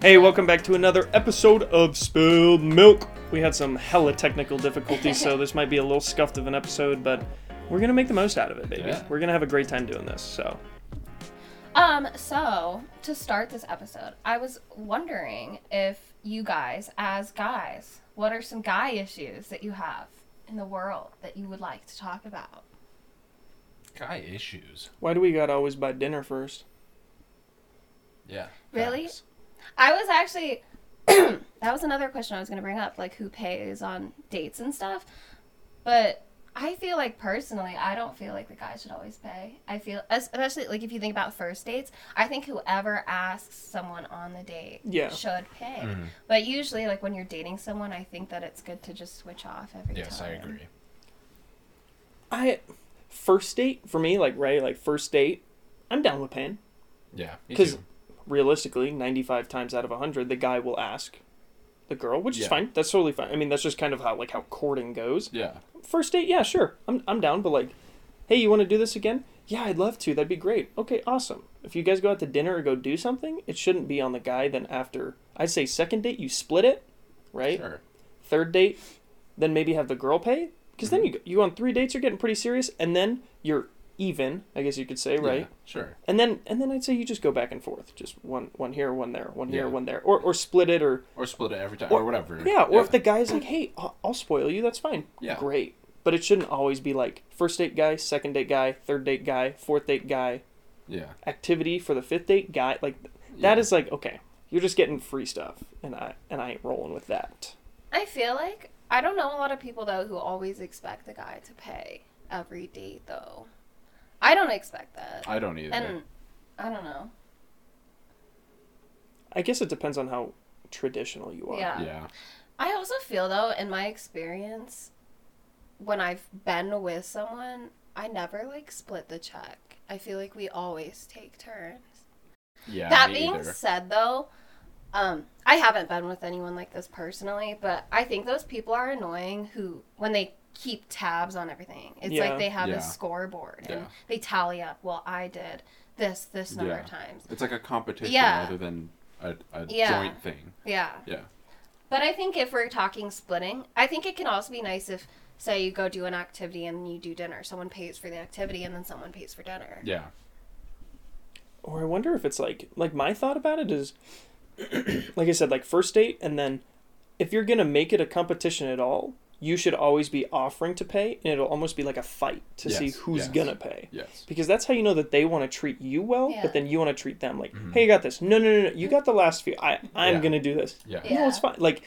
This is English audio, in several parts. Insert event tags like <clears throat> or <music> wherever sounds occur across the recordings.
Hey, welcome back to another episode of Spilled Milk. We had some hella technical difficulties, so this might be a little scuffed of an episode, but we're gonna make the most out of it, baby. Yeah. We're gonna have a great time doing this. So, Um, so to start this episode, I was wondering if you guys, as guys, what are some guy issues that you have in the world that you would like to talk about? Guy issues. why do we gotta always buy dinner first? Yeah. Really? facts. I was actually <clears throat> that was another question I was going to bring up, like who pays on dates and stuff. But I feel like personally, I don't feel like the guy should always pay. I feel especially like if you think about first dates, I think whoever asks someone on the date Yeah. should pay. Mhm. But usually like when you're dating someone, I think that it's good to just switch off every Yes, I agree. I first date for me, like right, like first date, I'm down with paying. Yeah. me 'Cause- too. Realistically, 95 times out of 100, the guy will ask the girl, which is fine. That's totally fine. I mean, that's just kind of how like how courting goes. Yeah. First date, yeah, sure. I'm I'm down, but like, hey, you want to do this again? Yeah, I'd love to. That'd be great. Okay, awesome. If you guys go out to dinner or go do something, it shouldn't be on the guy. Then after, I'd say second date, you split it, right? Sure. Third date, then maybe have the girl pay, because then mm-hmm. you you on three dates you're getting pretty serious, and then you're even. I guess you could say, right? Yeah, sure. And then and then I'd say you just go back and forth, just one one here, one there, one here, Yeah. one there, or or split it, or Or split it every time Or- or, whatever. yeah, or if the guy's like, hey, I'll, I'll spoil you, that's fine. Yeah. Great. But it shouldn't always be like first date guy, second date guy, third date guy, fourth date guy, Yeah. activity for the fifth date guy. Like that Yeah. is like okay, you're just getting free stuff, and I and I ain't rolling with that. I feel like I don't know a lot of people though who always expect the guy to pay every date though. I don't expect that. I don't either. and I don't know. I guess it depends on how traditional you are. Yeah. yeah. I also feel though, in my experience, when I've been with someone, I never like split the check. I feel like we always take turns. Yeah. that me being either. said though, um, I haven't been with anyone like this personally, but I think those people are annoying who when they keep tabs on everything. It's Yeah. like they have Yeah. a scoreboard and Yeah. they tally up, well, I did this this number Yeah. of times. It's like a competition Yeah. rather than a, a Yeah. joint thing. Yeah. Yeah. But I think if we're talking splitting, I think it can also be nice if, say, you go do an activity and you do dinner. Someone pays for the activity and then someone pays for dinner. Yeah. Or I wonder if it's like like my thought about it is <clears throat> like I said, like first date and then if you're gonna make it a competition at all, you should always be offering to pay and it'll almost be like a fight to see who's yes. gonna pay. Yes. Because that's how you know that they want to treat you well, Yeah. but then you want to treat them like, mm-hmm. hey, you got this. No, no, no, no, you got the last few. I, I'm Yeah. gonna do this. Yeah. Yeah. No, it's fine. Like,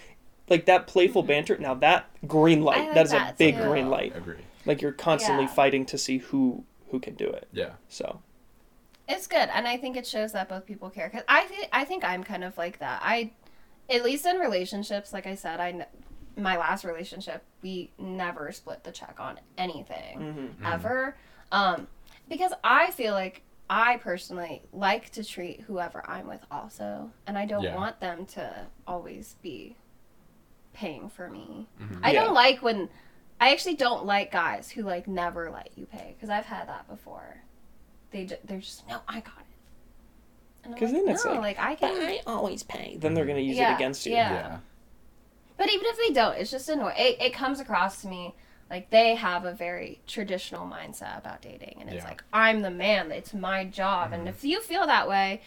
like that playful mm-hmm. banter. Now that green light, like that is a big too. green light. Agree. Like you're constantly Yeah. fighting to see who who can do it. Yeah. So It's good, and I think it shows that both people care. Cause I think I think I'm kind of like that. I, at least in relationships, like I said, I, n- my last relationship, we never split the check on anything Mm-hmm. ever, um, because I feel like I personally like to treat whoever I'm with also, and I don't Yeah. want them to always be paying for me. Mhm. I Yeah. don't like when. I actually don't like guys who like never let you pay because I've had that before. They ju- they're just no, I got it. Because like, then it's no, like, like I can. I always pay. Then they're gonna use Yeah, it against you. yeah. Yeah. But even if they don't, it's just annoying. It, it comes across to me like they have a very traditional mindset about dating, and it's Yeah. Mm-hmm. like I'm the man. It's my job, and if you feel that way.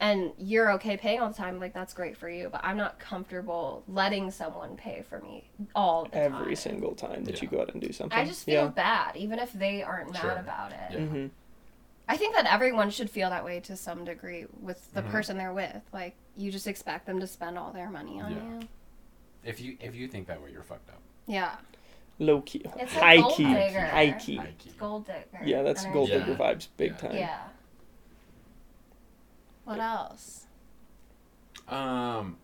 And you're okay paying all the time, like that's great for you. But I'm not comfortable letting someone pay for me all the time. Every single time that you go out and do something. I just feel yeah. bad, even if they aren't mad Sure. about it. Yeah. hmm I think that everyone should feel that way to some degree with the Mhm. person they're with. Like you just expect them to spend all their money on Yeah. you. If you if you think that way, you're fucked up. Yeah, Low key, It's a high gold key, digger. high key. High key. gold digger. Yeah, that's energy. gold Yeah. digger vibes, big Yeah. time. Yeah. What else? Um,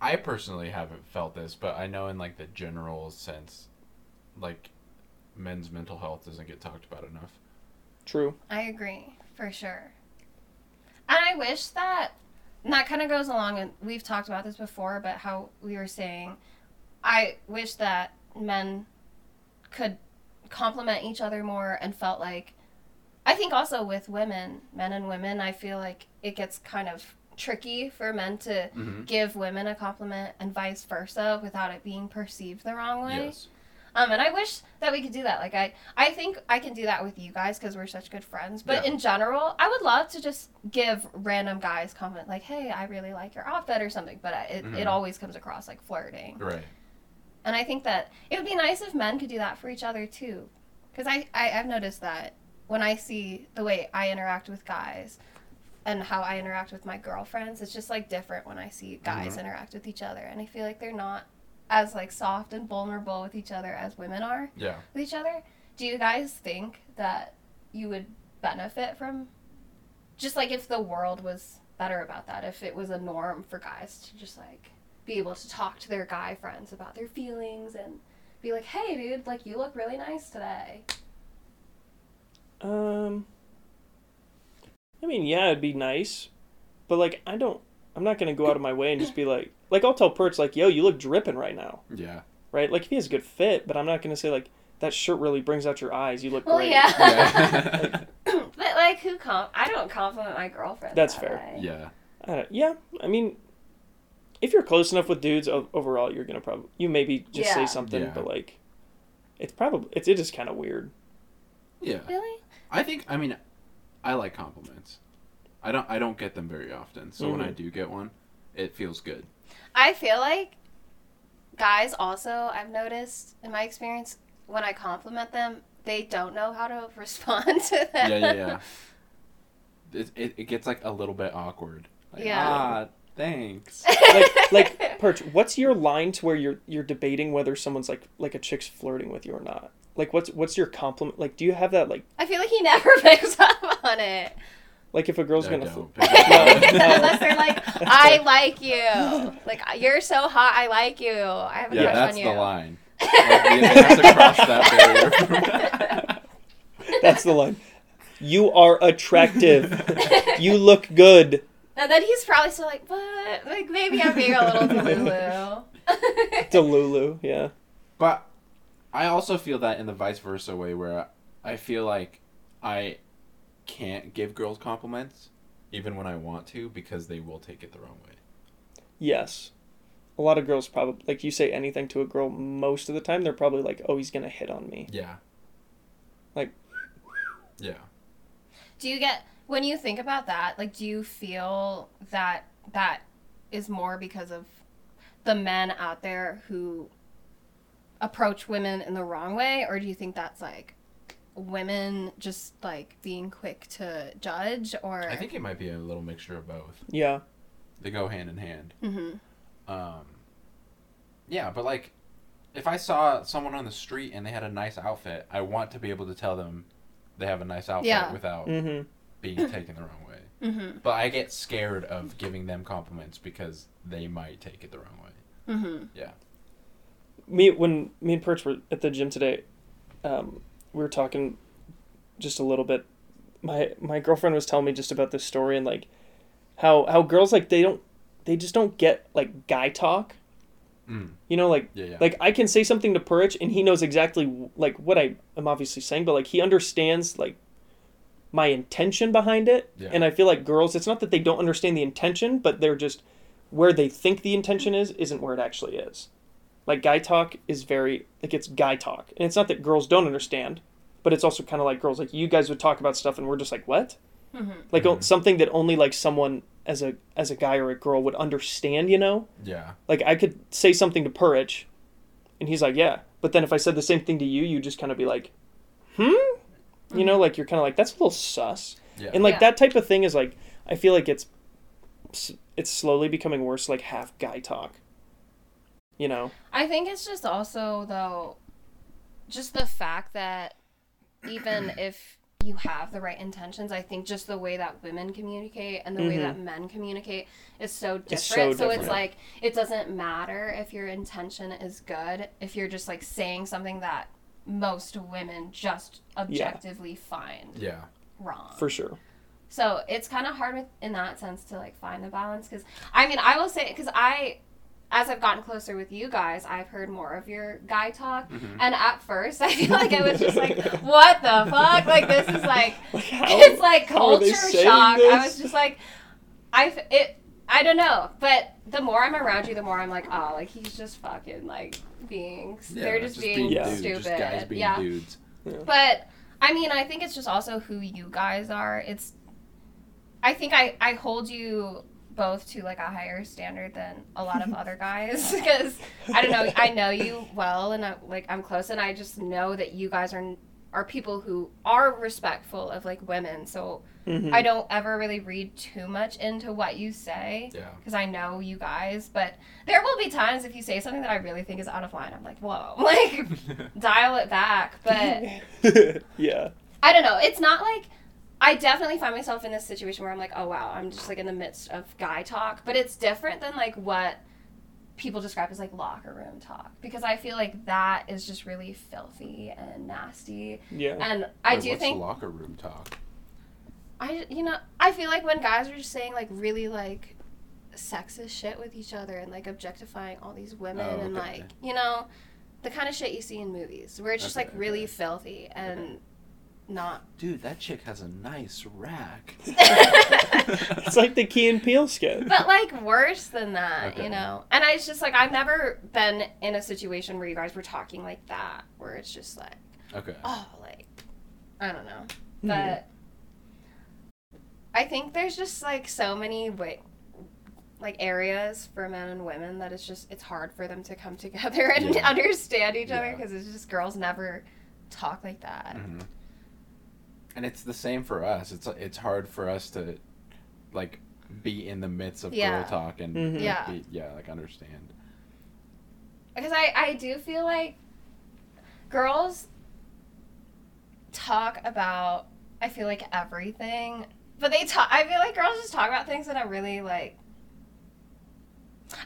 I personally haven't felt this, but I know in like the general sense, like men's mental health doesn't get talked about enough. True. I agree for sure. And I wish that and that kind of goes along and we've talked about this before, but how we were saying I wish that men could compliment each other more and felt like I think also with women, men and women, I feel like it gets kind of tricky for men to Mhm. give women a compliment and vice versa without it being perceived the wrong way. Yes. Um, and I wish that we could do that. Like I, I think I can do that with you guys because we're such good friends. But Yeah. in general, I would love to just give random guys comment like, "Hey, I really like your outfit" or something. But it, Mhm. it always comes across like flirting. Right. And I think that it would be nice if men could do that for each other too. Because I, I, I've noticed that when I see the way I interact with guys and how I interact with my girlfriends, it's just like different when I see guys Mhm. interact with each other. And I feel like they're not as like soft and vulnerable with each other as women are Yeah. with each other. Do you guys think that you would benefit from just like if the world was better about that, if it was a norm for guys to just like be able to talk to their guy friends about their feelings and be like, "Hey, dude, like you look really nice today." Um, I mean, yeah, it'd be nice, but like, I don't. I'm not gonna go out of my way and just be like, like I'll tell Perch like, "Yo, you look dripping right now," Yeah. right? Like if he has a good fit, but I'm not gonna say like that shirt really brings out your eyes. You look Well, great. yeah. <laughs> Yeah. <laughs> but like, who com? I don't compliment my girlfriend. That's that fair. way. yeah. I don't- yeah, I mean, if you're close enough with dudes, overall, you're gonna probably you maybe just Yeah. say something, Yeah. but like, it's probably it's it is kind of weird. Yeah. Really? I think I mean I like compliments. I don't I don't get them very often. So when I Mhm. do get one, it feels good. I feel like guys also I've noticed in my experience when I compliment them, they don't know how to <laughs> respond to that. Yeah, yeah, yeah. It, it, it gets like a little bit awkward. Like, Yeah. Ah, thanks. <laughs> Like like Perch, what's your line to where you're you're debating whether someone's like like a chick's flirting with you or not? Like what's what's your compliment? Like do you have that like I feel like he never <laughs> picks up on it. Like if a girl's I gonna don't fl- pick up. Unless they're like, I <laughs> like you. Like, you're so hot, I like you. I have a yeah, crush on you. Yeah, That's the line. <laughs> Like, they, they have to cross that barrier. that's the line. You are attractive. <laughs> you look good. And then he's probably still like, but, like, maybe I'm being a little delulu. Delulu, yeah. But I also feel that in the vice versa way where I feel like I can't give girls compliments even when I want to because they will take it the wrong way. Yes. A lot of girls probably like you say anything to a girl most of the time they're probably like, "Oh, he's going to hit on me." Yeah. Like- Yeah. do you get, when you think about that, like, do you feel that that is more because of the men out there who approach women in the wrong way? Or do you think that's like women just like being quick to judge? Or. I think it might be a little mixture of both. Yeah. They go hand in hand. hmm Um, yeah, but like, if I saw someone on the street and they had a nice outfit, I want to be able to tell them they have a nice outfit Yeah. without Mhm. being taken the wrong way. hmm But I get scared of giving them compliments because they might take it the wrong way. hmm Yeah. me when me and Perch were at the gym today, um, we were talking just a little bit. My my girlfriend was telling me just about this story and like how how girls like they don't they just don't get like guy talk. Mm. You know, like Yeah, yeah. like I can say something to Perch and he knows exactly like what I am obviously saying, but like he understands like my intention behind it. Yeah. And I feel like girls, it's not that they don't understand the intention, but they're just where they think the intention is isn't where it actually is. Like guy talk is very like it's guy talk, and it's not that girls don't understand, but it's also kind of like girls like you guys would talk about stuff and we're just like what, hmm like o- Mhm. something that only like someone as a as a guy or a girl would understand, you know? yeah. Like I could say something to Puurich, and he's like, yeah. But then if I said the same thing to you, you'd just kind of be like, hmm, you know, like you're kind of like that's a little sus. Yeah. And like Yeah. that type of thing is like I feel like it's it's slowly becoming worse, like half guy talk. You know? I think it's just also though, just the fact that even <clears throat> if you have the right intentions, I think just the way that women communicate and the way Mhm. that men communicate is so different. It's so so it's different. like it doesn't matter if your intention is good if you're just like saying something that most women just objectively find yeah. wrong. For sure. So it's kind of hard with, in that sense to like find the balance because I mean I will say because I as I've gotten closer with you guys I've heard more of your guy talk Mhm. and at first I feel like it was just like what the fuck like this is like <laughs> Like how, it's like how are they culture saying shock I was just like I've it I don't know, but the more I'm around you, the more I'm like, oh, like he's just fucking like being. Yeah, they're just, being, Yeah. dudes, stupid. Just guys being yeah, dudes. but I mean, I think it's just also who you guys are. It's. I think I I hold you both to like a higher standard than a lot of <laughs> other guys <laughs> because I don't know. I know you well, and I, like I'm close, and I just know that you guys are are people who are respectful of like women. So Mhm. I don't ever really read too much into what you say Yeah. because I know you guys. But there will be times if you say something that I really think is out of line, I'm like, whoa, <laughs> like dial it back. But yeah. I don't know. It's not like I definitely find myself in this situation where I'm like, oh wow, I'm just like in the midst of guy talk. But it's different than like what people describe as like locker room talk because I feel like that is just really filthy and nasty. Yeah. And I Wait, do what's think locker room talk? I you know I feel like when guys are just saying like really like sexist shit with each other and like objectifying all these women Oh, and like you know the kind of shit you see in movies where it's just Okay, like really okay. filthy and not Dude, that chick has a nice rack. <laughs> It's like the Key and Peele skit. but like worse than that Okay. you know and I, it's just like i've never been in a situation where you guys were talking like that where it's just like Okay. oh like i don't know Mhm. but i think there's just like so many way like areas for men and women that it's just it's hard for them to come <laughs> together and Yeah. understand each other because it's just girls never talk like that hmm And it's the same for us. It's it's hard for us to like be in the midst of Yeah. girl talk and Mhm. Yeah. be, yeah, like understand. because I, I do feel like girls talk about I feel like everything, but they talk. I feel like girls just talk about things that are really like.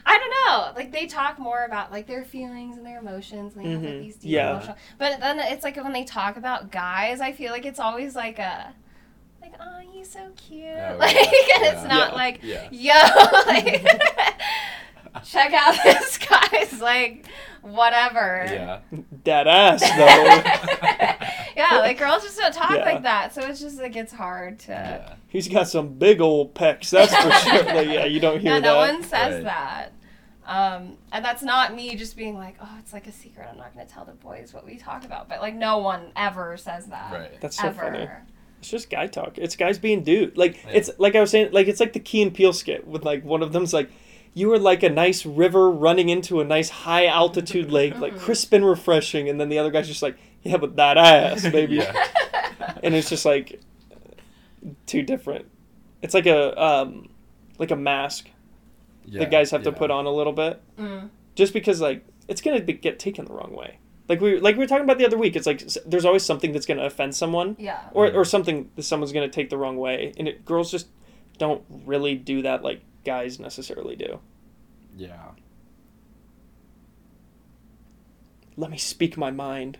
I don't know. Like they talk more about like their feelings and their emotions, and they have like Mhm. these deep Yeah. emotional. But then it's like when they talk about guys, I feel like it's always like a, like oh he's so cute, Oh, <laughs> like yeah. and it's Yeah. not Yeah. like Yeah. yo, <laughs> like, <laughs> check out this guy's like whatever. Yeah. That ass though. <laughs> yeah, like girls just don't talk Yeah. like that, so it's just like it's hard to. Yeah. He's got some big old pecs, that's for sure. <laughs> Like, yeah, you don't hear Yeah, that. no one says Right. that. Um, and that's not me just being like, oh, it's like a secret. I'm not going to tell the boys what we talk about. But like, no one ever says that. Right. That's so ever. funny. It's just guy talk. It's guys being dude. Like Yeah. it's like I was saying. Like it's like the Key and Peele skit with like one of them's like, you were like a nice river running into a nice high altitude lake, like Mhm. crisp and refreshing, and then the other guy's just like, yeah, but that ass, <laughs> baby. Yeah. and it's just like two different. It's like a um, like a mask Yeah, that guys have to put on a little bit, Mm. just because like it's gonna be, get taken the wrong way. Like we like we were talking about the other week. It's like there's always something that's gonna offend someone Yeah. or, Mm-hmm. or something that someone's going to take the wrong way and it, girls just don't really do that like guys necessarily do Yeah. let me speak my mind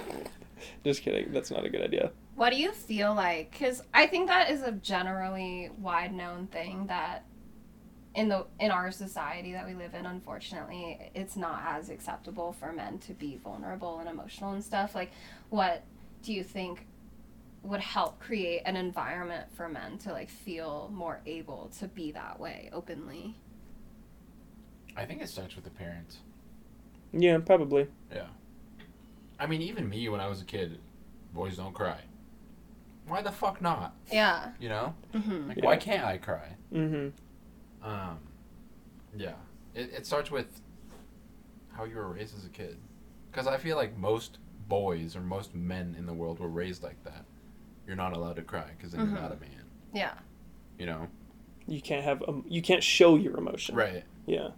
<laughs> just kidding that's not a good idea What do you feel like? Because I think that is a generally wide known thing that in the in our society that we live in, unfortunately, it's not as acceptable for men to be vulnerable and emotional and stuff. Like, what do you think would help create an environment for men to like feel more able to be that way openly? I think it starts with the parents. yeah probably Yeah. I mean, even me when I was a kid, boys don't cry. Why the fuck not? Yeah. You know? Mm-hmm. Like, Yeah. why can't I cry? mm-hmm Um, yeah. It, it starts with how you were raised as a kid. Because I feel like most boys or most men in the world were raised like that. You're not allowed to cry because then Mhm. you're not a man. Yeah. You know? you can't have um, you can't show your emotion Right. yeah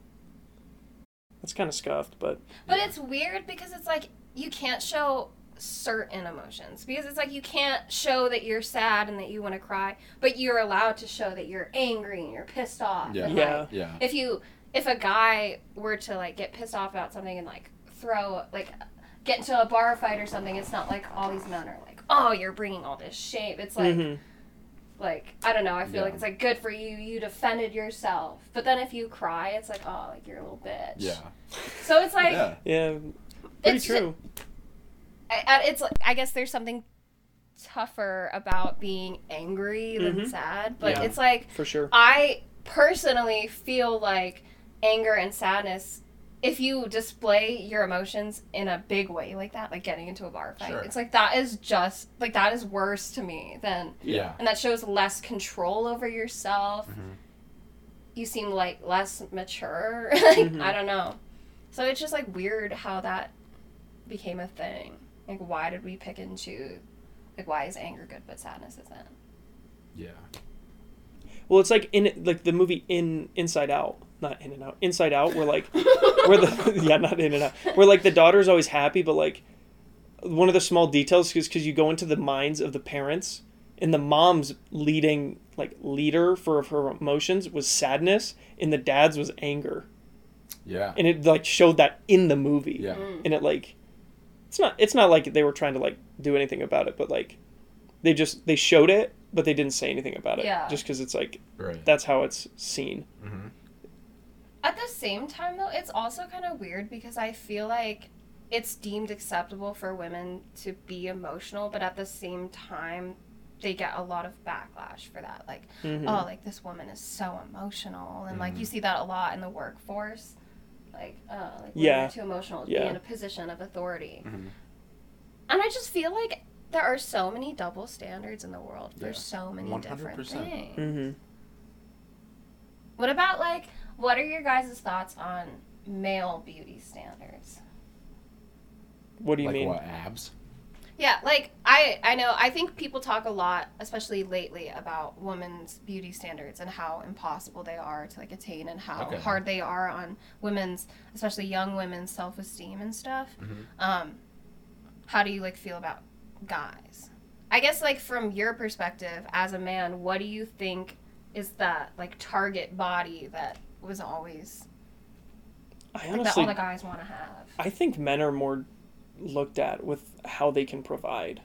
that's kind of scuffed but But Yeah. it's weird because it's like you can't show certain emotions because it's like you can't show that you're sad and that you want to cry, but you're allowed to show that you're angry and you're pissed off. Yeah. Yeah. Like, Yeah. if you if a guy were to like get pissed off about something and like throw like get into a bar fight or something, it's not like all these men are like, oh, you're bringing all this shame. It's like mhm. like I don't know. I feel Yeah. like it's like good for you. You defended yourself. But then if you cry, it's like oh, like you're a little bitch. Yeah. So it's like yeah. yeah pretty It's true I, I- it's like I guess there's something tougher about being angry than Mhm. sad, but Yeah. it's like for sure I personally feel like anger and sadness if you display your emotions in a big way like that like getting into a bar fight Sure. it's like that is just like that is worse to me than Yeah. and that shows less control over yourself Mhm. you seem like less mature <laughs> like Mhm. i don't know so it's just like weird how that became a thing like why did we pick and choose like why is anger good but sadness isn't Yeah. Well, it's like in like the movie in Inside Out, not In and Out, Inside Out, where like where the <laughs> yeah, not In and Out, where like the daughter's always happy, but like one of the small details is because you go into the minds of the parents, and the mom's leading like leader for her emotions was sadness, and the dad's was anger, Yeah. and it like showed that in the movie, Yeah. and it like it's not it's not like they were trying to like do anything about it, but like they just they showed it, but they didn't say anything about it, Yeah. just because it's like Right. that's how it's seen. hmm At the same time, though, it's also kind of weird because I feel like it's deemed acceptable for women to be emotional, but at the same time, they get a lot of backlash for that. Like, Mhm. oh, like this woman is so emotional, and like you see that a lot in the workforce. Like, uh, like women Yeah. are too emotional to Yeah. be in a position of authority, hmm and I just feel like there are so many double standards in the world for Yeah. so many different 100%. things. Mhm. What about like what are your guys' thoughts on male beauty standards? What do you like mean? what abs? Yeah, like I I know I think people talk a lot, especially lately, about women's beauty standards and how impossible they are to like attain and how Okay. hard they are on women's, especially young women's self esteem and stuff. Mhm. Um, how do you like feel about guys? I guess like from your perspective as a man, what do you think is that like target body that was always I like, that honestly, all the guys want to have? I think men are more looked at with how they can provide.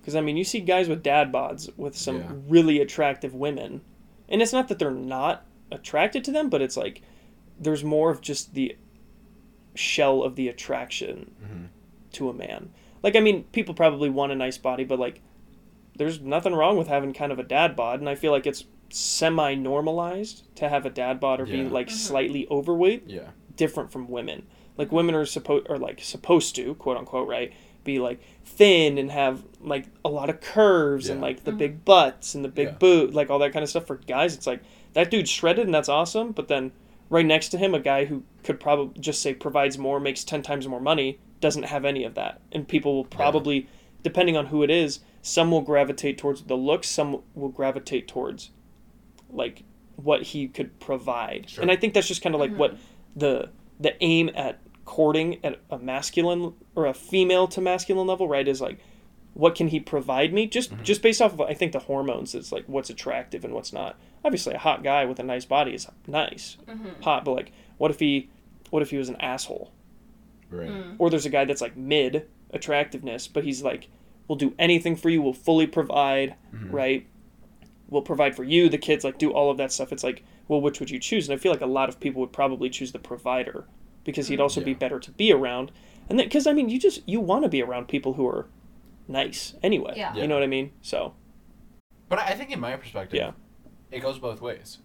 Because I mean, you see guys with dad bods with some Yeah. really attractive women, and it's not that they're not attracted to them, but it's like there's more of just the shell of the attraction Mhm. to a man. Like I mean, people probably want a nice body, but like there's nothing wrong with having kind of a dad bod, and I feel like it's semi normalized to have a dad bod or be Yeah. like Mhm. slightly overweight Yeah. different from women. Like women are supposed or like supposed to, quote unquote, right? Be like thin and have like a lot of curves and like the Mhm. big butts and the big Yeah. boot, like all that kind of stuff. For guys, it's like that dude's shredded and that's awesome, but then right next to him, a guy who could probably just say provides more, makes ten times more money, doesn't have any of that, and people will probably, depending on who it is, some will gravitate towards the looks, some will gravitate towards like what he could provide, Sure. and I think that's just kind of like Mhm. what the the aim at courting at a masculine or a female to masculine level, right, is like what can he provide me? Just Mhm. just based off of I think the hormones it's like what's attractive and what's not. Obviously, a hot guy with a nice body is nice, Mm-hmm. hot, but like what if he what if he was an asshole? Right. Mm. Or there's a guy that's like mid attractiveness, but he's like will do anything for you, will fully provide, Mhm. right? Will provide for you, the kids, like do all of that stuff. It's like, well, which would you choose? And I feel like a lot of people would probably choose the provider because he'd Mm. also be better to be around. And then, because I mean, you just you want to be around people who are nice anyway. Yeah. You know what I mean? So But I think in my perspective, Yeah. it goes both ways.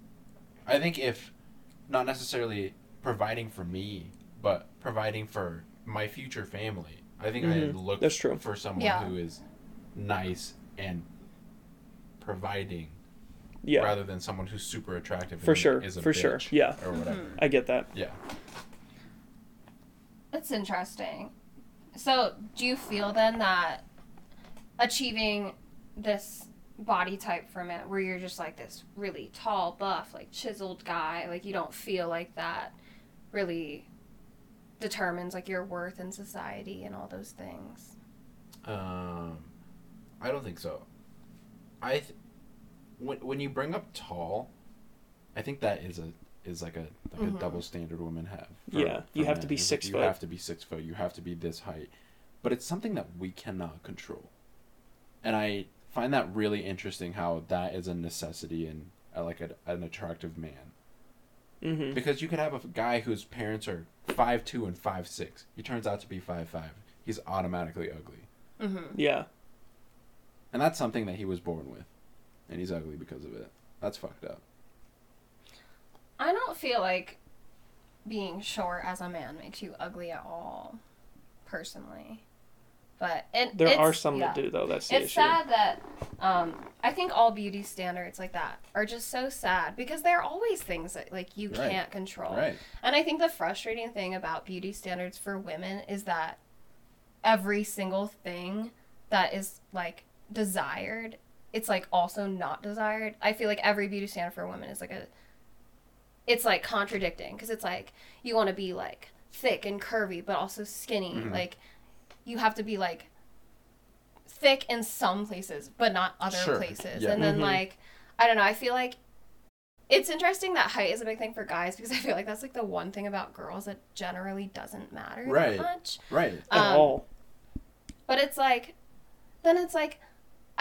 I think if not necessarily providing for me, but providing for my future family, I think Mhm. I'd look That's true. for someone Yeah. who is nice and providing yeah, rather than someone who's super attractive For and sure, is a for sure, yeah. or whatever. Mhm. I get that. Yeah. That's interesting. So, do you feel then that achieving this body type from it where you're just like this really tall, buff, like chiseled guy, like you don't feel like that really determines like your worth in society and all those things? Um, I don't think so. I th- when when you bring up tall, I think that is a is like a like Mhm. a double standard women have. Yeah, you have to be It's six like foot. You have to be six foot. You have to be this height, but it's something that we cannot control, and I find that really interesting. How that is a necessity in uh, like a, an attractive man hmm because you could have a guy whose parents are five two and five six. He turns out to be five five. He's automatically ugly. Mm-hmm. Yeah, And that's something that he was born with. And he's ugly because of it. That's fucked up. I don't feel like being short as a man makes you ugly at all, personally. But it, There are some yeah. that do though. That's the It's issue. sad that um, I think all beauty standards like that are just so sad because there are always things that like you Right. can't control. Right. And I think the frustrating thing about beauty standards for women is that every single thing that is like desired, it's like also not desired. I feel like every beauty standard for women is like a it's like contradicting because it's like you want to be like thick and curvy but also skinny. Mhm. Like you have to be like thick in some places but not other Sure. places. Yeah. And then Mhm. like I don't know, I feel like it's interesting that height is a big thing for guys because I feel like that's like the one thing about girls that generally doesn't matter Right. that much. Right. At um, all. But it's like, then it's like,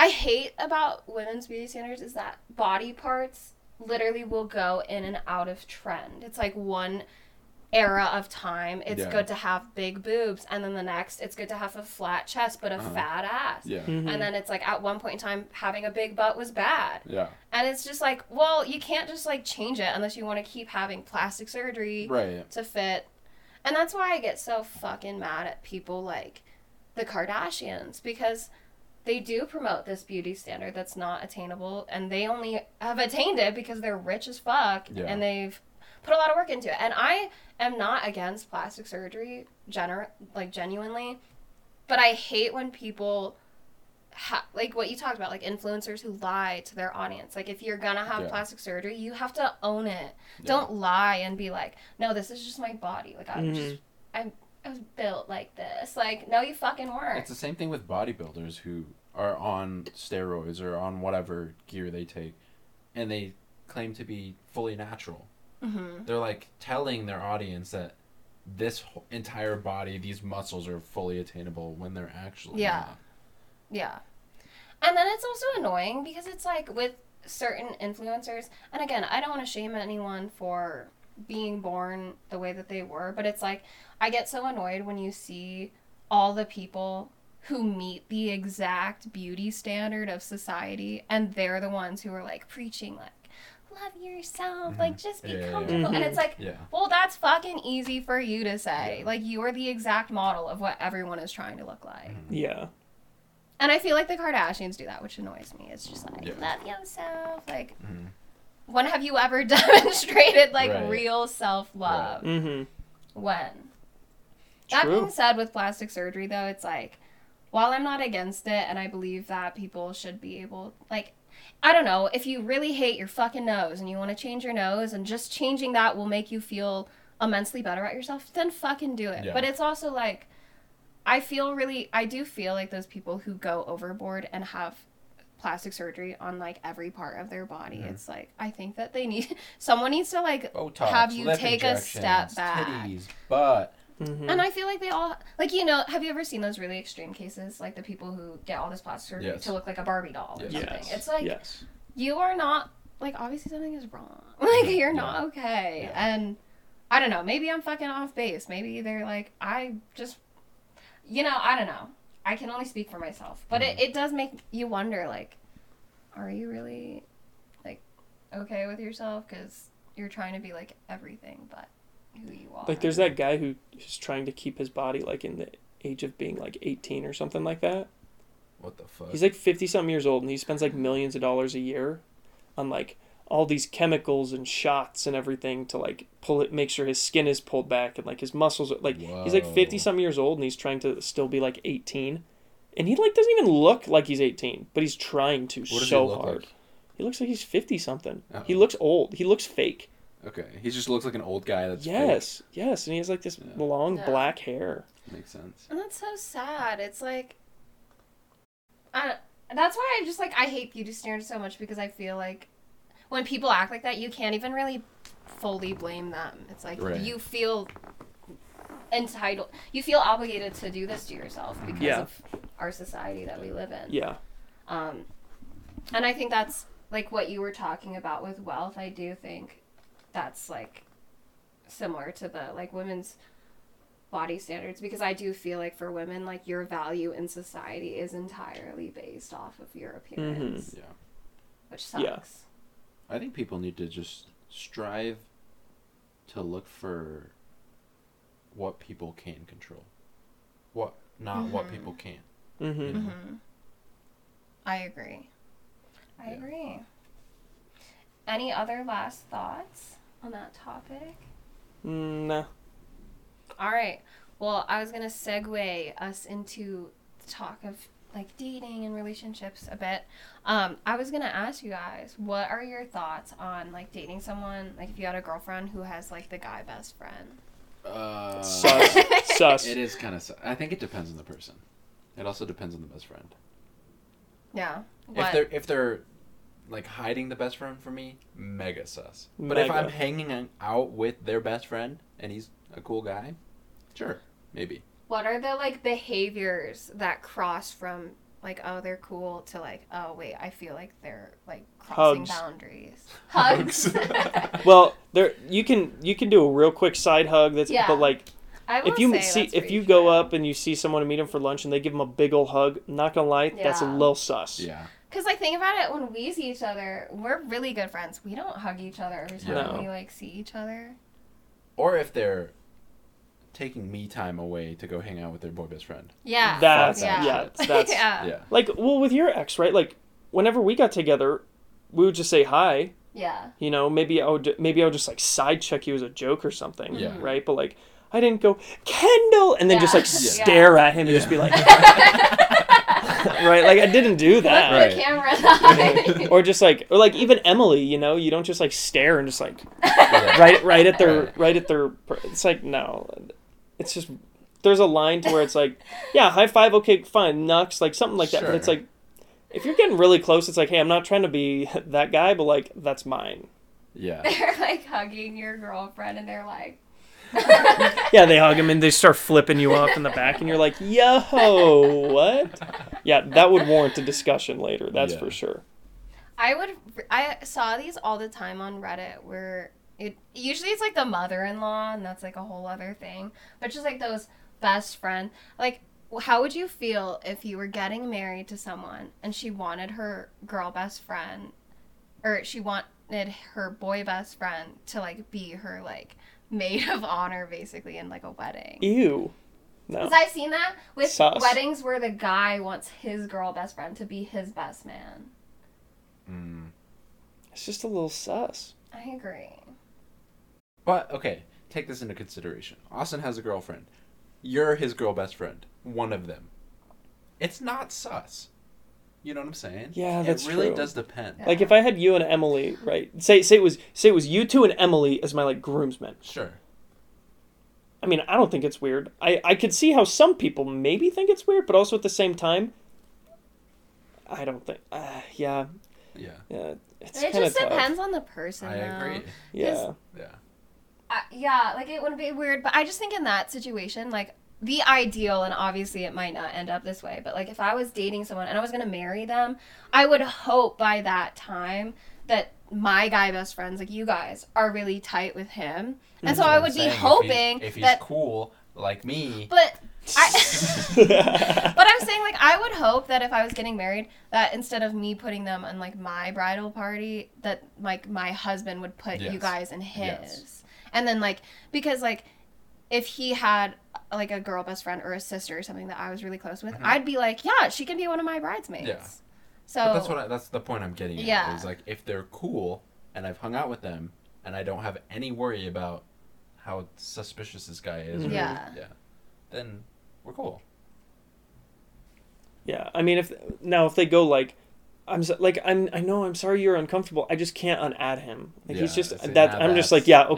I hate about women's beauty standards is that body parts literally will go in and out of trend. It's like one era of time, it's Yeah. good to have big boobs, and then the next, it's good to have a flat chest but a Uh-huh. fat ass. Yeah. Mhm. And then it's like at one point in time, having a big butt was bad. Yeah. And it's just like, well, you can't just like change it unless you want to keep having plastic surgery Right. to fit. And that's why I get so fucking mad at people like the Kardashians because they do promote this beauty standard that's not attainable and they only have attained it because they're rich as fuck Yeah. and they've put a lot of work into it. And I am not against plastic surgery gener- like genuinely, but I hate when people ha- like what you talked about like influencers who lie to their audience. Like if you're going to have Yeah. plastic surgery, you have to own it. Yeah. Don't lie and be like, "No, this is just my body. Like I'm Mhm. just I'm I was built like this." Like, no you fucking weren't. It's the same thing with bodybuilders who are on steroids or on whatever gear they take, and they claim to be fully natural. hmm They're like telling their audience that this entire body, these muscles are fully attainable when they're actually Yeah. not. Yeah. And then it's also annoying because it's like with certain influencers, and again, I don't want to shame anyone for being born the way that they were, but it's like I get so annoyed when you see all the people who meet the exact beauty standard of society and they're the ones who are like preaching like love yourself, like just be Mm-hmm. Yeah, yeah, yeah. comfortable. And it's like Yeah. well, that's fucking easy for you to say. Yeah. Like you are the exact model of what everyone is trying to look like. Mhm. Yeah. And I feel like the Kardashians do that, which annoys me. It's just like Yeah. love yourself. Like Mhm. When have you ever <laughs> demonstrated like Right. real self love? Mm-hmm. When? That being said, with plastic surgery though, it's like while I'm not against it and I believe that people should be able like I don't know, if you really hate your fucking nose and you want to change your nose and just changing that will make you feel immensely better at yourself, then fucking do it. Yeah. But it's also like I feel really I do feel like those people who go overboard and have plastic surgery on like every part of their body. Mhm. It's like I think that they need <laughs> someone needs to like Botox, have you take a step back. Titties, butt. Mm-hmm. And I feel like they all like you know. Have you ever seen those really extreme cases, like the people who get all this plastic surgery Yes. to look like a Barbie doll or Yes. something? yes. It's like yes. you are not like obviously something is wrong. <laughs> Like you're not okay, Yeah. and I don't know. Maybe I'm fucking off base. Maybe they're like I just, you know, I don't know. I can only speak for myself, but Mm-hmm. it, it does make you wonder. Like, are you really like okay with yourself? Because you're trying to be like everything, but who you are. Like there's that guy who is trying to keep his body like in the age of being like 18 or something like that. What the fuck? He's like 50 something years old and he spends like millions of dollars a year on like all these chemicals and shots and everything to like pull it make sure his skin is pulled back and like his muscles are like he's like 50 Whoa. something years old and he's trying to still be like 18 and he like doesn't even look like he's 18 but he's trying to What does so he look hard like? he looks like he's 50 something he looks old he looks fake Okay, he just looks like an old guy. That's fake. yes yes and he has like this Yeah. long Yeah. black hair makes sense. And that's so sad. It's like, I. That's why I just like I hate beauty standards so much because I feel like when people act like that, you can't even really fully blame them. It's like Right. you feel entitled, you feel obligated to do this to yourself because Yeah. of our society that we live in. yeah Um, and I think that's like what you were talking about with wealth. I do think that's like similar to the like women's body standards because I do feel like for women, like your value in society is entirely based off of your appearance, Yeah, which sucks. Yeah. I think people need to just strive to look for what people can control. What not what Mhm. people can't. Mm-hmm. you know? hmm I agree. I Yeah. agree. Any other last thoughts on that topic? Mm, nah. All right. Well, I was gonna segue us into the talk of like dating and relationships a bit. Um, I was gonna ask you guys, what are your thoughts on like dating someone? Like, if you had a girlfriend who has like the guy best friend. Uh, Sus. <laughs> Sus. It is kind of. I think it depends on the person. It also depends on the best friend. Yeah. What? If they're if they're like hiding the best friend from me, mega sus. But if I'm hanging out with their best friend and he's a cool guy, sure, maybe. What are the like behaviors that cross from like oh they're cool to like oh wait I feel like they're like crossing Hugs. boundaries. <laughs> Hugs. <laughs> Well, there you can you can do a real quick side hug. That's Yeah. but like if you see if pretty you go up and you see someone and meet them for lunch and they give them a big old hug, not gonna lie, that's a Yeah. little sus. Yeah. Cause like think about it, when we see each other, we're really good friends. We don't hug each other every time No. we like see each other. Or if they're taking me time away to go hang out with their boy best friend. Yeah. That's yeah. yeah, that's <laughs> yeah. Yeah. like well with your ex, right? Like whenever we got together, we would just say hi. Yeah. You know, maybe I would maybe I would just like side check you as a joke or something. Yeah. Mm-hmm. Right? But like I didn't go Kendall and then just like Yeah. stare at him and just be like <laughs> <laughs> right? Like I didn't do that. Look Right. the camera or just like or like even Emily, you know, you don't just like stare and just like Yeah. right right at their Right. right at their it's like no. It's just there's a line to where it's like, yeah, high five, okay, fine, nux, like something like that. But it's like if you're getting really close, it's like, hey, I'm not trying to be <laughs> that guy, but like that's mine. Yeah. <laughs> they're like hugging your girlfriend and they're like <laughs> Yeah, they hug him and they start flipping you off in the back, and you're like, yo, what? Yeah, that would warrant a discussion later. That's Yeah. for sure. I would I saw these all the time on Reddit where it usually it's like the mother-in-law and that's like a whole other thing. But just like those best friend like how would you feel if you were getting married to someone and she wanted her girl best friend or she wanted her boy best friend to like be her like <laughs> maid of honor basically in like a wedding? Ew. No. Because I've seen that with Sus. weddings where the guy wants his girl best friend to be his best man. Mm. It's just a little sus. I agree. But okay, take this into consideration. Austin has a girlfriend. You're his girl best friend. One of them. It's not sus. You know what I'm saying? Yeah, that's It really true. does depend. Yeah. Like if I had you and Emily, right? Say say it was say it was you two and Emily as my like groomsmen. Sure. I mean, I don't think it's weird. I I could see how some people maybe think it's weird, but also at the same time, I don't think. Uh, yeah, Yeah. yeah. It's it kind of just tough. depends on the person. I though. agree. Yeah. Yeah. Uh, yeah, like it wouldn't be weird, but I just think in that situation, like the ideal, and obviously it might not end up this way, but like if I was dating someone and I was gonna marry them, I would hope by that time that my guy best friends, like you guys, are really tight with him, and so I would be saying. If he- hoping if he's that. cool like me. But I. <laughs> <laughs> But I'm saying, like, I would hope that if I was getting married, that instead of me putting them on like my bridal party, that like my husband would put you guys in his, Yes. And then like because like if he had like a girl best friend or a sister or something that I was really close with, Mhm. I'd be like, yeah, she can be one of my bridesmaids. Yeah. So But that's what I, that's the point I'm getting at. Yeah. Is like if they're cool and I've hung out with them and I don't have any worry about how suspicious this guy is. or- Yeah. yeah. Then we're cool. Yeah, I mean, if now if they go like, I'm so, like I'm I know I'm sorry you're uncomfortable. I just can't unadd him. Like he's just that. I'm just like yeah yeah.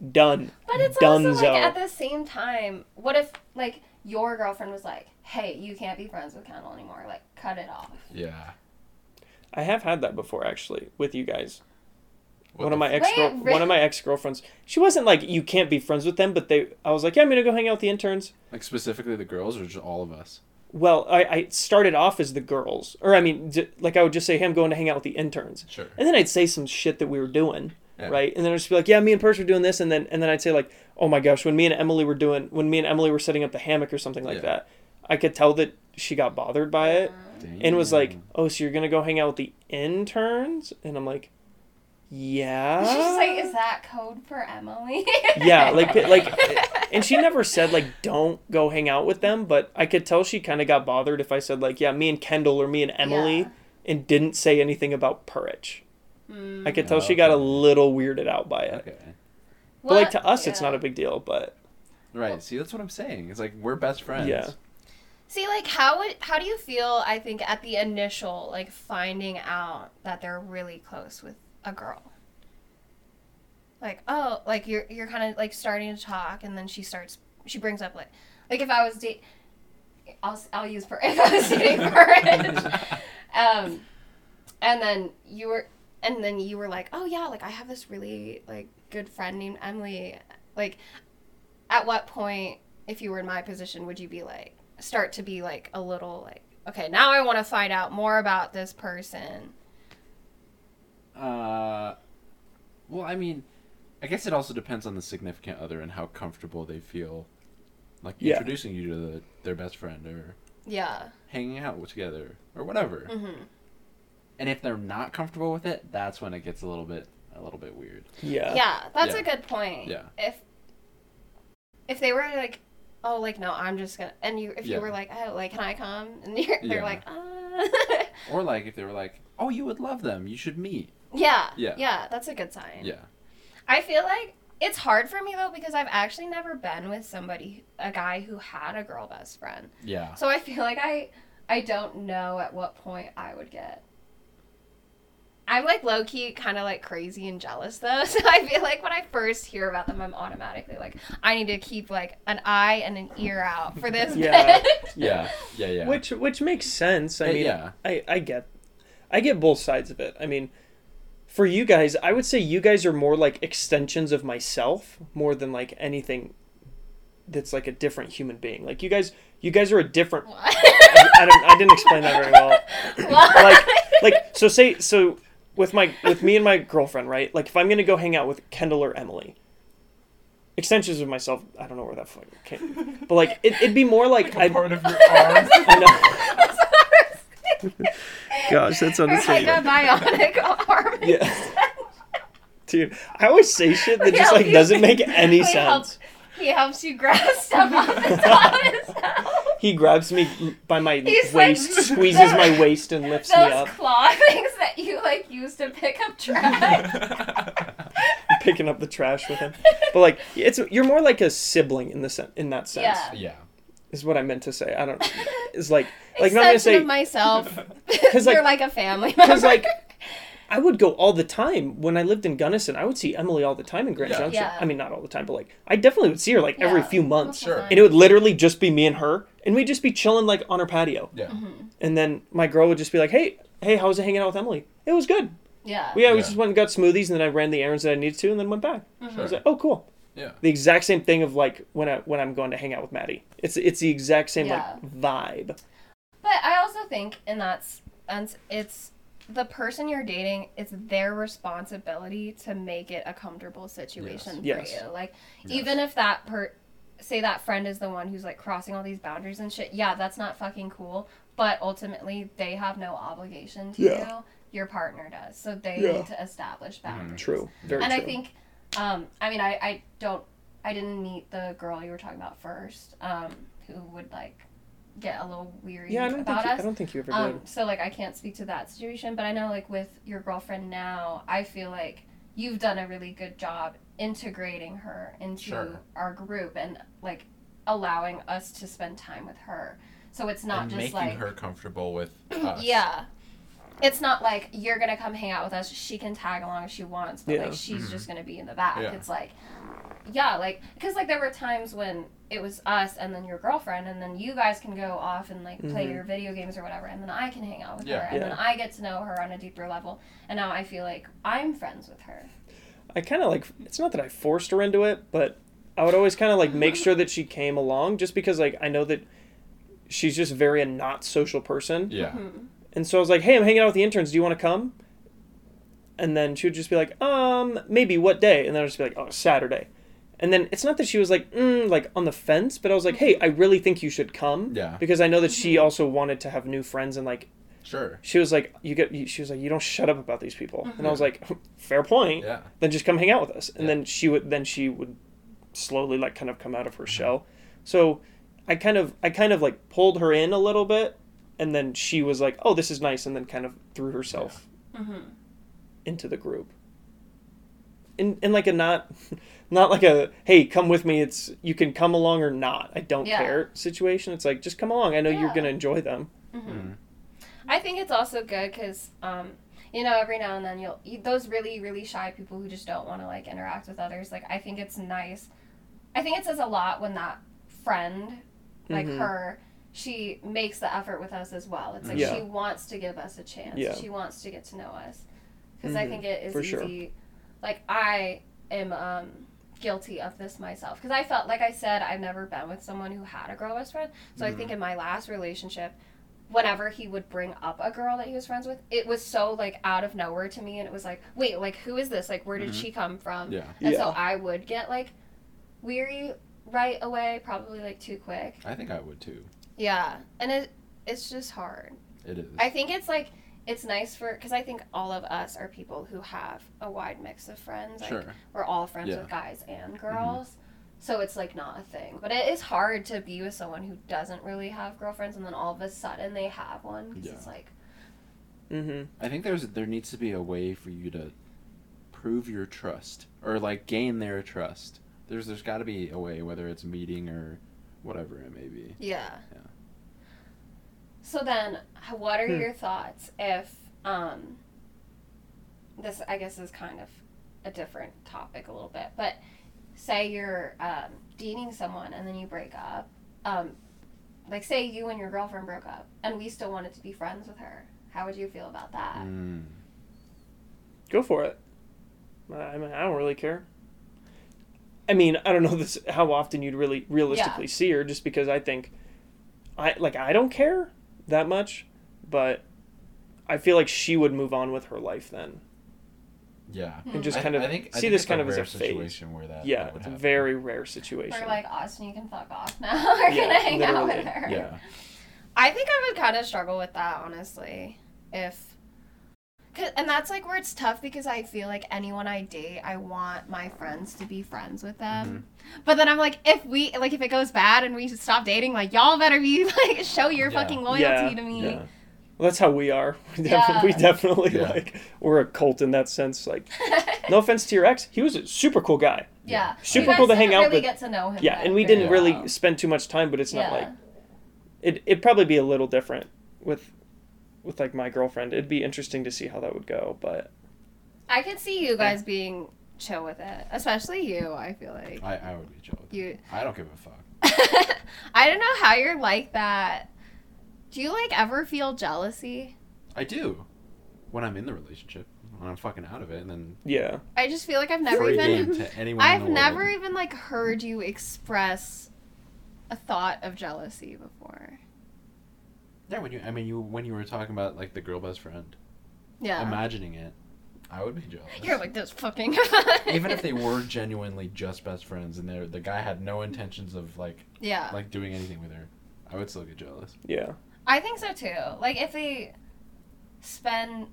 Okay, done. But it's Dunzo. also like at the same time, what if like your girlfriend was like, hey, you can't be friends with Kendall anymore, like cut it off. Yeah. I have had that before actually with you guys. What one of my ex Wait, re- one of my ex girlfriends. She wasn't like you can't be friends with them, but they. I was like, yeah, I'm gonna go hang out with the interns. like specifically the girls or just all of us? Well, I, I started off as the girls, or I mean, d- like I would just say, hey, I'm going to hang out with the interns, Sure. and then I'd say some shit that we were doing, Yeah. right? And then I'd just be like, yeah, me and Puurich were doing this, and then and then I'd say like, oh my gosh, when me and Emily were doing, when me and Emily were setting up the hammock or something like Yeah. that, I could tell that she got bothered by it, and was like, oh, so you're gonna go hang out with the interns, and I'm like, yeah. She's just like, is that code for Emily? <laughs> yeah, like <laughs> like and she never said like don't go hang out with them, but I could tell she kind of got bothered if I said like yeah, me and Kendall or me and Emily Yeah. and didn't say anything about Puurich. Mm. I could tell Oh, she got a little weirded out by it. Okay. But like to us it's not a big deal, but Right. See, that's what I'm saying. It's like we're best friends. Yeah. See, like, how would how do you feel? I think at the initial, like, finding out that they're really close with a girl. Like, oh, like you're you're kind of like starting to talk, and then she starts. She brings up like, like if I was date, I'll I'll use for <laughs> if I was dating <laughs> Puurich, um, and then you were, and then you were like, oh yeah, like I have this really like good friend named Emily. Like, at what point, if you were in my position, would you be like start to be like a little like, okay, now I want to find out more about this person. Uh, well, I mean, I guess it also depends on the significant other and how comfortable they feel, like Yeah. introducing you to the, their best friend or Yeah. hanging out together or whatever. Mm-hmm. And if they're not comfortable with it, that's when it gets a little bit a little bit weird. yeah. Yeah, that's Yeah. a good point. Yeah. If if they were like, oh, like no, I'm just gonna, and you if Yeah. you were like, oh, like can I come? <laughs> And you're, they're Yeah. like, uh. <laughs> Or like if they were like, "Oh, you would love them. You should meet." yeah, Yeah. yeah, that's a good sign. Yeah. I feel like it's hard for me though because I've actually never been with somebody, a guy who had a girl best friend. Yeah. So I feel like I I don't know at what point I would get. I'm like low key kind of like crazy and jealous though. <laughs> So I feel like when I first hear about them I'm automatically like I need to keep like an eye and an ear out for this Yeah. <laughs> Yeah. Yeah. Yeah. Which which makes sense. I Uh, mean, yeah. I I get I get both sides of it. I mean, for you guys, I would say you guys are more like extensions of myself more than like anything that's like a different human being. Like you guys you guys are a different What? I, I don't I didn't explain that very well. Why? <laughs> Like like so say so with my with me and my girlfriend, right? Like if I'm gonna go hang out with Kendall or Emily, extensions of myself, I don't know where that fucking came, from. but like it, it'd be more like I, part of your arm. <laughs> I know. <laughs> Gosh, that Or sounded so like a bionic <laughs> arm. Yeah. Dude, I always say shit that He just like doesn't make any he help- sense. He helps you grab stuff off the top of himself. <laughs> He grabs me by my He's like- waist, <laughs> squeezes my waist, and lifts me up. Those up. claw things that you like use to pick up trash. <laughs> picking up the trash with him. But like, it's you're more like a sibling in the sen- in that sense. Yeah. yeah. Is what I meant to say. I don't. It's like like I'm not gonna say of myself. like- You're like a family member. because like I would go all the time when I lived in Gunnison. I would see Emily all the time in Grand Yeah. Junction. Yeah. I mean, not all the time, but like I definitely would see her like every Yeah. few months. Sure. And it would literally just be me and her, and we'd just be chilling like on her patio. Yeah. Mm-hmm. And then my girl would just be like, "Hey, hey, how was it hanging out with Emily? It was good. yeah. We, yeah, we Yeah. just went and got smoothies, and then I ran the errands that I needed to, and then went back. I was Sure. like, oh, cool. Yeah. The exact same thing of like when I when I'm going to hang out with Maddie. It's it's the exact same Yeah. like vibe. But I also think and that's sense, it's the person you're dating. It's their responsibility to make it a comfortable situation Yes. for you. Like Yes. even if that per say that friend is the one who's like crossing all these boundaries and shit. Yeah, that's not fucking cool. But ultimately, they have no obligation to Yeah. you. Your partner does, so they Yeah. need to establish boundaries. True. Very and true. I think, um, I mean, I, I don't, I didn't meet the girl you were talking about first, um, who would like get a little weary yeah, I don't about think you, us. I don't think you ever Um, did. so like I can't speak to that situation, but I know like with your girlfriend now, I feel like you've done a really good job integrating her into Sure. our group and like allowing us to spend time with her. So it's not and just making like her comfortable with <clears throat> us. yeah. It's not like you're gonna come hang out with us. She can tag along if she wants, but Yeah. like she's Mhm. just gonna be in the back. Yeah. It's like, yeah, like because like there were times when it was us and then your girlfriend, and then you guys can go off and like play Mhm. your video games or whatever, and then I can hang out with Yeah. her, and Yeah. then I get to know her on a deeper level, and now I feel like I'm friends with her. I kind of like. It's not that I forced her into it, but I would always kind of like make sure <laughs> that she came along, just because like I know that she's just very a not social person. Yeah. Mhm. And so I was like, "Hey, I'm hanging out with the interns. Do you want to come?" And then she would just be like, "Um, maybe what day?" And then I'd just be like, "Oh, Saturday." And then it's not that she was like, mm, like on the fence, but I was like, "Hey, I really think you should come." Yeah. Because I know that she also wanted to have new friends and like Sure. She was like, "You get." She was like, "You don't shut up about these people," and I was like, <laughs> "Fair point." Yeah. Then just come hang out with us, and Yeah. then she would then she would slowly like kind of come out of her shell. So I kind of I kind of like pulled her in a little bit, and then she was like, "Oh, this is nice," and then kind of threw herself Mm-hmm. into the group. In in like a not <laughs> not like a hey come with me it's you can come along or not I don't Yeah. care situation. It's like just come along. I know you're gonna enjoy them. Mm-hmm. I think it's also good because, um, you know, every now and then you'll you, those really really shy people who just don't want to like interact with others. Like I think it's nice. I think it says a lot when that friend, like Mhm. her, she makes the effort with us as well. It's like Yeah. she wants to give us a chance. Yeah. She wants to get to know us. Because I Mhm. think it is For sure. Easy. Like I am um, guilty of this myself because I felt like I said I've never been with someone who had a girl best friend. So I think in my last relationship, whenever he would bring up a girl that he was friends with, it was so like out of nowhere to me, and it was like, wait, like who is this? Like where did Mhm. she come from? Yeah. And so I would get like weary right away, probably like too quick. I think I would too. Yeah, and it it's just hard. It is. I think it's like it's nice for because I think all of us are people who have a wide mix of friends. Like, sure. We're all friends Yeah. Mm-hmm. with guys and girls. So it's like not a thing. But it is hard to be with someone who doesn't really have girlfriends and then all of a sudden they have one. 'cause Yeah. it's like, Mm-hmm. I think there's there needs to be a way for you to prove your trust or like gain their trust. There's there's got to be a way, whether it's meeting or whatever it may be. yeah. Yeah. So then, what are Hmm. your thoughts if um, this? I guess is kind of a different topic a little bit, but say you're um, dating someone and then you break up. Um, like, say you and your girlfriend broke up, and we still wanted to be friends with her. How would you feel about that? Mm. Go for it. I mean, I don't really care. I mean, I don't know this how often you'd really realistically see her, just because I think, I like I don't care that much, but I feel like she would move on with her life then, Yeah. Hmm. and just kind of I think, I see think this kind a of as rare a phase. situation where that. Yeah, that would it's a very rare situation. Or like Austin, you can fuck off now. <laughs> We're Yeah, gonna hang out with her. Yeah. I think I would kind of struggle with that, honestly. If. 'Cause- And that's like where it's tough because I feel like anyone I date, I want my friends to be friends with them. Mm-hmm. But then I'm like, if we, like, if it goes bad and we stop dating, like, y'all better be, <laughs> like, show your Yeah. fucking loyalty Yeah, to me. Yeah. Well, that's how we are. <laughs> We, def- Yeah. we definitely Yeah. like we're a cult in that sense. Like, <laughs> no offense to your ex, he was a super cool guy. yeah. Super You guys cool to hang out really with. get to know him. Yeah, and we didn't really well. spend too much time, but it's not Yeah. like it. It'd probably be a little different with with like my girlfriend. It'd be interesting to see how that would go, but I could see you guys being chill with it, especially you. I feel like I, I would be chill. with it. you. I don't give a fuck. <laughs> I don't know how you're like that. Do you like ever feel jealousy? I do. When I'm in the relationship, when I'm fucking out of it, and then yeah, I just feel like I've never free even. to anyone. I've never world. even like heard you express a thought of jealousy before. Yeah, when you, I mean, you when you were talking about like the girl best friend, Yeah. imagining it. I would be jealous. You're like this fucking. Even if they were genuinely just best friends and they're, the guy had no intentions of like Yeah. like doing anything with her, I would still get jealous. yeah, I think so too. Like if they spend.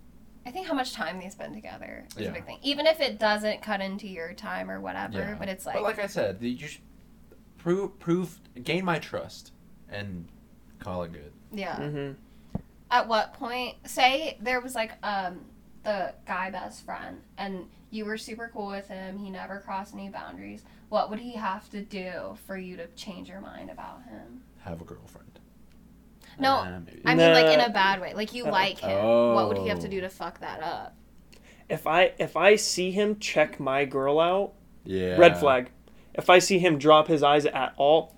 I think how much time they spend together is Yeah. a big thing. Even if it doesn't cut into your time or whatever, Yeah. but it's like, but like I said, you should prove prove gain my trust and call it good. Yeah. hmm At what point, say there was like um the guy best friend and you were super cool with him, he never crossed any boundaries. What would he have to do for you to change your mind about him? Have a girlfriend. No, Uh. I mean like in a bad way. Like you Uh, like him. What would he have to Oh. do to fuck that up? If I if I see him check my girl out, yeah. red flag. If I see him drop his eyes at all,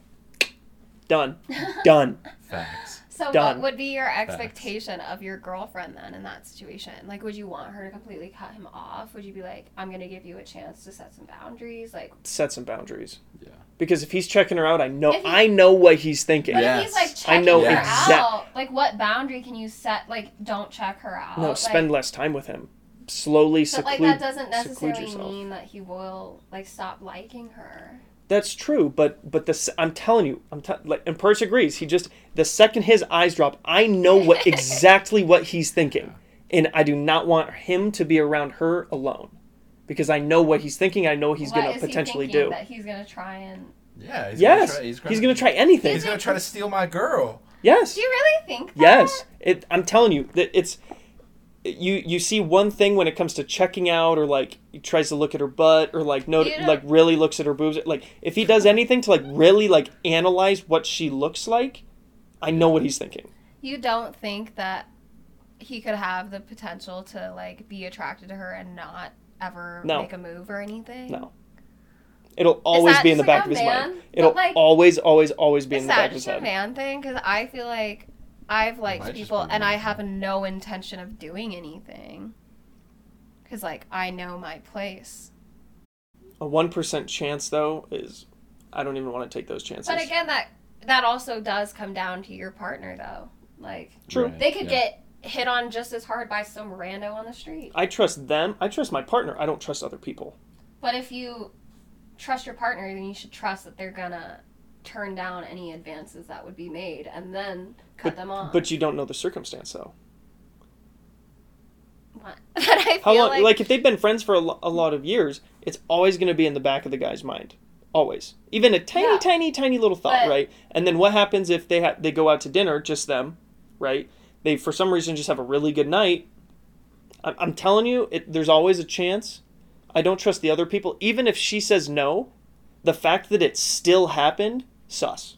done, <laughs> done. Facts. So Done. what would be your expectation of your girlfriend then in that situation? Like would you want her to completely cut him off? Would you be like, I'm gonna give you a chance to set some boundaries? Like Set some boundaries. Yeah. Because if he's checking her out, I know he- I know what he's thinking. But Yeah. if he's like Yes. checking I know her exact- out, like what boundary can you set? Like don't check her out. No, like, spend less time with him. Slowly But like that doesn't necessarily mean that he will like stop liking her. That's true, but but the I'm telling you, I'm t- like, and Puurich agrees. He just the second his eyes drop, I know what <laughs> exactly what he's thinking, and I do not want him to be around her alone, because I know what he's thinking. I know he's What gonna is he potentially thinking do. That he's gonna try and. Yeah. He's yes, Gonna try, he's gonna try anything. He's gonna try to steal my girl. yes, Do you really think? That? yes. It. I'm telling you that it's. You you see one thing when it comes to checking out or like he tries to look at her butt or like no like really looks at her boobs like if he does anything to like really like analyze what she looks like, I know what he's thinking. You don't think that he could have the potential to like be attracted to her and not ever No. make a move or anything? No. It'll always be in the just back like of his man? mind. It'll like- always, always, always be in the back of his just a head. man thing? Because I feel like I've liked people and I have no intention of doing anything. Because like I know my place. A one percent chance though is, I don't even want to take those chances. But again, that that also does come down to your partner though. Like True. Right, they could yeah. get hit on just as hard by some rando on the street. I trust them. I trust my partner. I don't trust other people. But if you trust your partner, then you should trust that they're gonna turn down any advances that would be made and then cut them off. But you don't know the circumstance though. What? <laughs> I feel How long? like, Like, if they've been friends for a, lo- a lot of years, it's always going to be in the back of the guy's mind. Always, even a tiny, Yeah. tiny, tiny little thought, But- right? And then what happens if they ha- they go out to dinner, just them, right? They for some reason just have a really good night. I'm, I'm telling you, it, there's always a chance. I don't trust the other people, even if she says no. The fact that it still happened, sus.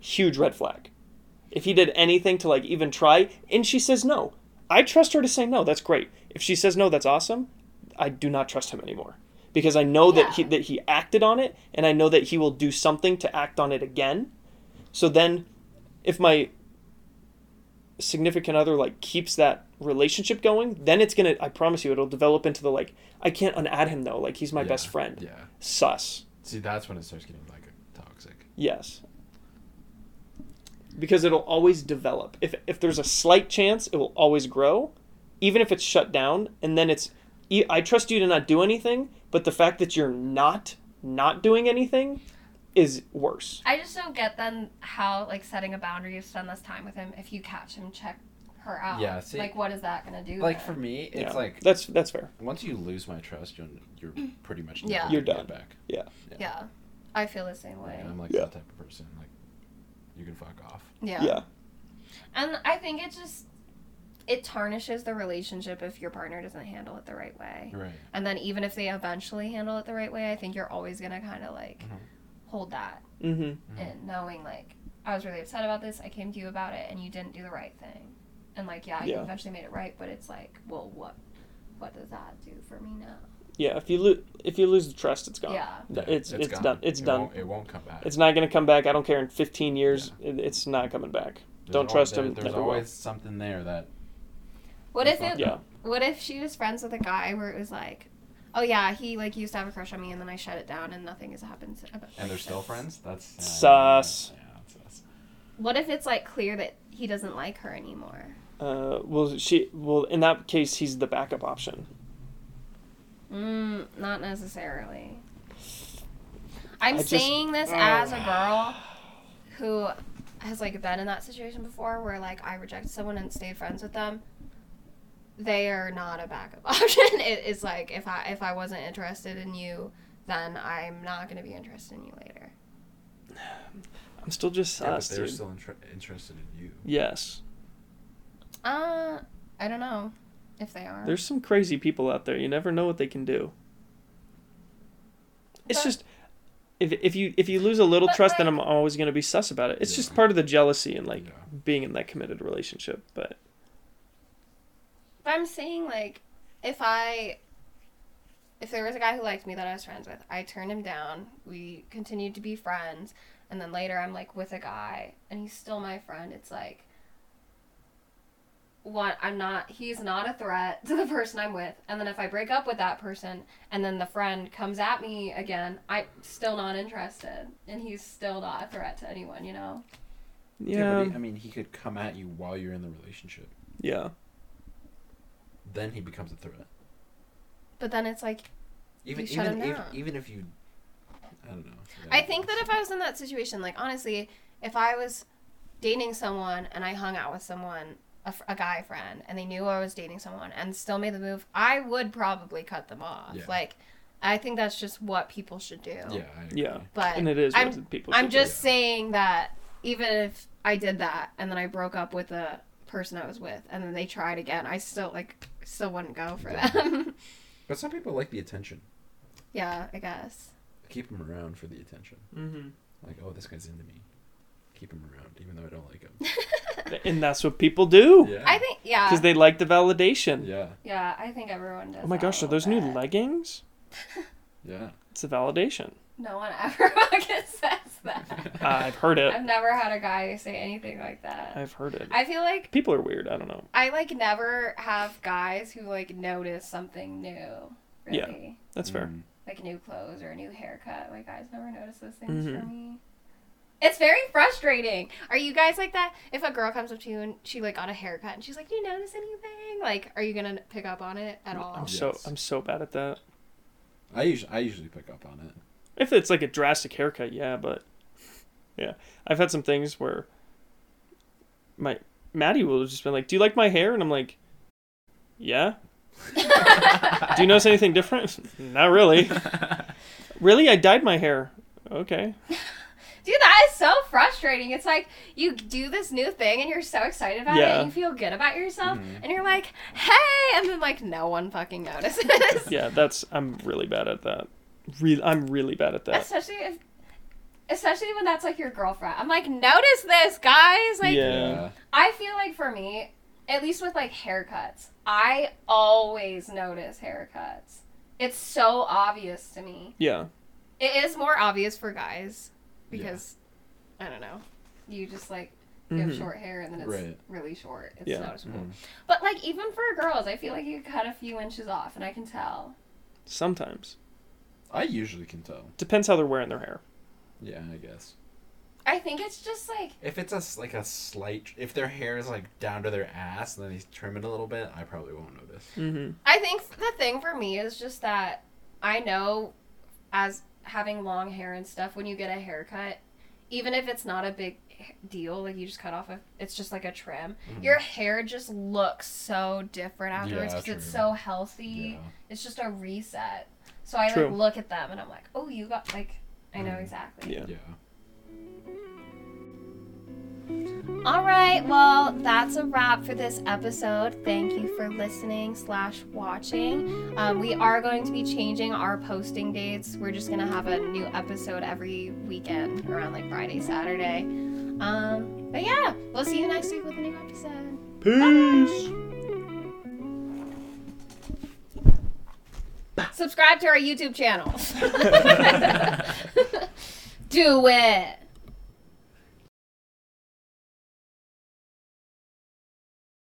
Huge red flag. If he did anything to like even try, and she says no, I trust her to say no. That's great. If she says no, that's awesome. I do not trust him anymore because I know that he that he acted on it, and I know that he will do something to act on it again. So then, if my significant other like keeps that relationship going, then it's gonna. I promise you, it'll develop into the like. I can't unadd him though. Like he's my Yeah, best friend. Yeah. Sus. See, that's when it starts getting like toxic. Yes. Because it'll always develop. If if there's a slight chance, it will always grow, even if it's shut down. And then it's, I trust you to not do anything, but the fact that you're not not doing anything, is worse. I just don't get then how like setting a boundary to spend less time with him if you catch him check her out. Yeah, see- like what is that gonna do? Like then? for me, it's Yeah. like that's that's fair. once you lose my trust, you're, you're <clears throat> pretty much Yeah. You're done. back. Yeah. yeah, I feel the same way. And I'm like Yeah. that type of person. Like, you can fuck off. Yeah. Yeah. And I think it just it tarnishes the relationship if your partner doesn't handle it the right way. Right. And then even if they eventually handle it the right way, I think you're always gonna kind of like Mhm. hold that Mm-hmm. Mhm. and knowing like I was really upset about this. I came to you about it, and you didn't do the right thing. And like, yeah, you eventually made it right, but it's like, well, what, what does that do for me now? Yeah. If you lose if you lose the trust, it's gone. Yeah. Th- It's it's, gone. done. It's It done. Won't, it won't come back. It's not gonna come back. I don't care. In 15 years, it, it's not coming back. There's don't al- trust there- him. There's never will. always something there that. What if it? Yeah. What if she was friends with a guy where it was like, oh yeah, he like used to have a crush on me, and then I shut it down, and nothing has happened. To, about, And they're like, still friends. That's yeah, Sus. Yeah, that's sus. What if it's like clear that he doesn't like her anymore? Uh, well, she well in that case, he's the backup option. Mm, not necessarily. I'm I just- saying this as a girl who has like been in that situation before where like I rejected someone and stayed friends with them. They are not a backup <laughs> option. It is like if I if I wasn't interested in you, then I'm not going to be interested in you later. <sighs> I'm still just Yeah, but they're dude. still inter- interested in you. Yes, Uh, I don't know if they are. there's some crazy people out there. You never know what they can do. It's just if if you if you lose a little But, trust, then I'm always gonna be sus about it. It's just part of the jealousy and like Yeah. being in that committed relationship. But But I'm saying like if I if there was a guy who liked me that I was friends with, I turned him down. We continued to be friends, and then later I'm like with a guy and he's still my friend. It's like what I'm not he's not a threat to the person I'm with. And then if I break up with that person and then the friend comes at me again, I'm still not interested and he's still not a threat to anyone, you know. yeah, but he, I mean, he could come at you while you're in the relationship. yeah, Then he becomes a threat. But then it's like Even shut even him if, down. even if you I don't know. I think that if I was in that situation, like honestly, if I was dating someone and I hung out with someone, a, a guy friend, and they knew I was dating someone and still made the move, I would probably cut them off. Yeah. Like, I think that's just what people should do. Yeah. I agree. Yeah. But And it is I'm, what people I'm should do. just saying that even if I did that and then I broke up with the person I was with and then they tried again, I still like still wouldn't go for Yeah. them. <laughs> But some people like the attention. yeah, I guess. Keep them around for the attention. hmm Like, oh, this guy's into me. Keep him around, even though I don't like him. <laughs> And that's what people do. yeah. I think yeah. Because they like the validation. Yeah. yeah, I think everyone does. Oh my gosh, are those little new leggings? <laughs> Yeah. It's a validation. No one <laughs> ever fucking says that. <laughs> I've heard it. I've never had a guy say anything like that. I've heard it. I feel like People are weird. I don't know. I like never have guys who like notice something new. Yeah. Really. That's fair. Mm. Like new clothes or a new haircut. Like guys never notice those things for Mhm. me. It's very frustrating. Are you guys like that? If a girl comes up to you and she like got a haircut and she's like, "Do you notice anything?" Like, are you gonna pick up on it at all? I'm so Yes. I'm so bad at that. I usually I usually pick up on it. If it's like a drastic haircut, yeah, but yeah, I've had some things where my Maddie will just been like, "Do you like my hair?" And I'm like, "Yeah." <laughs> Do you notice anything different? <laughs> Not really. <laughs> really, I dyed my hair. Okay. Dude, that is so frustrating. It's like you do this new thing and you're so excited about it Yeah. and you feel good about yourself Mhm. and you're like, hey, and then like no one fucking notices. Yeah, that's I'm really bad at that. Re- I'm really bad at that. Especially if, especially when that's like your girlfriend. I'm like, notice this, guys. Like, Yeah. I feel like for me, at least with like haircuts, I always notice haircuts. It's so obvious to me. Yeah. It is more obvious for guys because I don't know. You just like you have Mhm. short hair and then it's Right. really short. It's Yeah. noticeable. Mhm. But like even for girls, I feel like you cut a few inches off and I can tell. Sometimes I usually can tell. depends how they're wearing their hair. Yeah, I guess. I think it's just like If it's a s- like a slight, if their hair is like down to their ass and then they trim it a little bit, I probably won't notice. Mm-hmm. I think the thing for me is just that I know as having long hair and stuff when you get a haircut, even if it's not a big h- deal, like you just cut off a it's just like a trim. Mhm. Your hair just looks so different afterwards Yeah, because it's true. so healthy. Yeah. It's just a reset. So I True. like look at them and I'm like, "Oh, you got like I know Mhm. exactly." Yeah. Yeah. All right, well, that's a wrap for this episode. Thank you for listening slash watching. Um, we are going to be changing our posting dates. We're just gonna have a new episode every weekend around like Friday, Saturday. Um, but yeah, we'll see you next week with a new episode. Peace. Subscribe to our YouTube channel. <laughs> <laughs> Do it.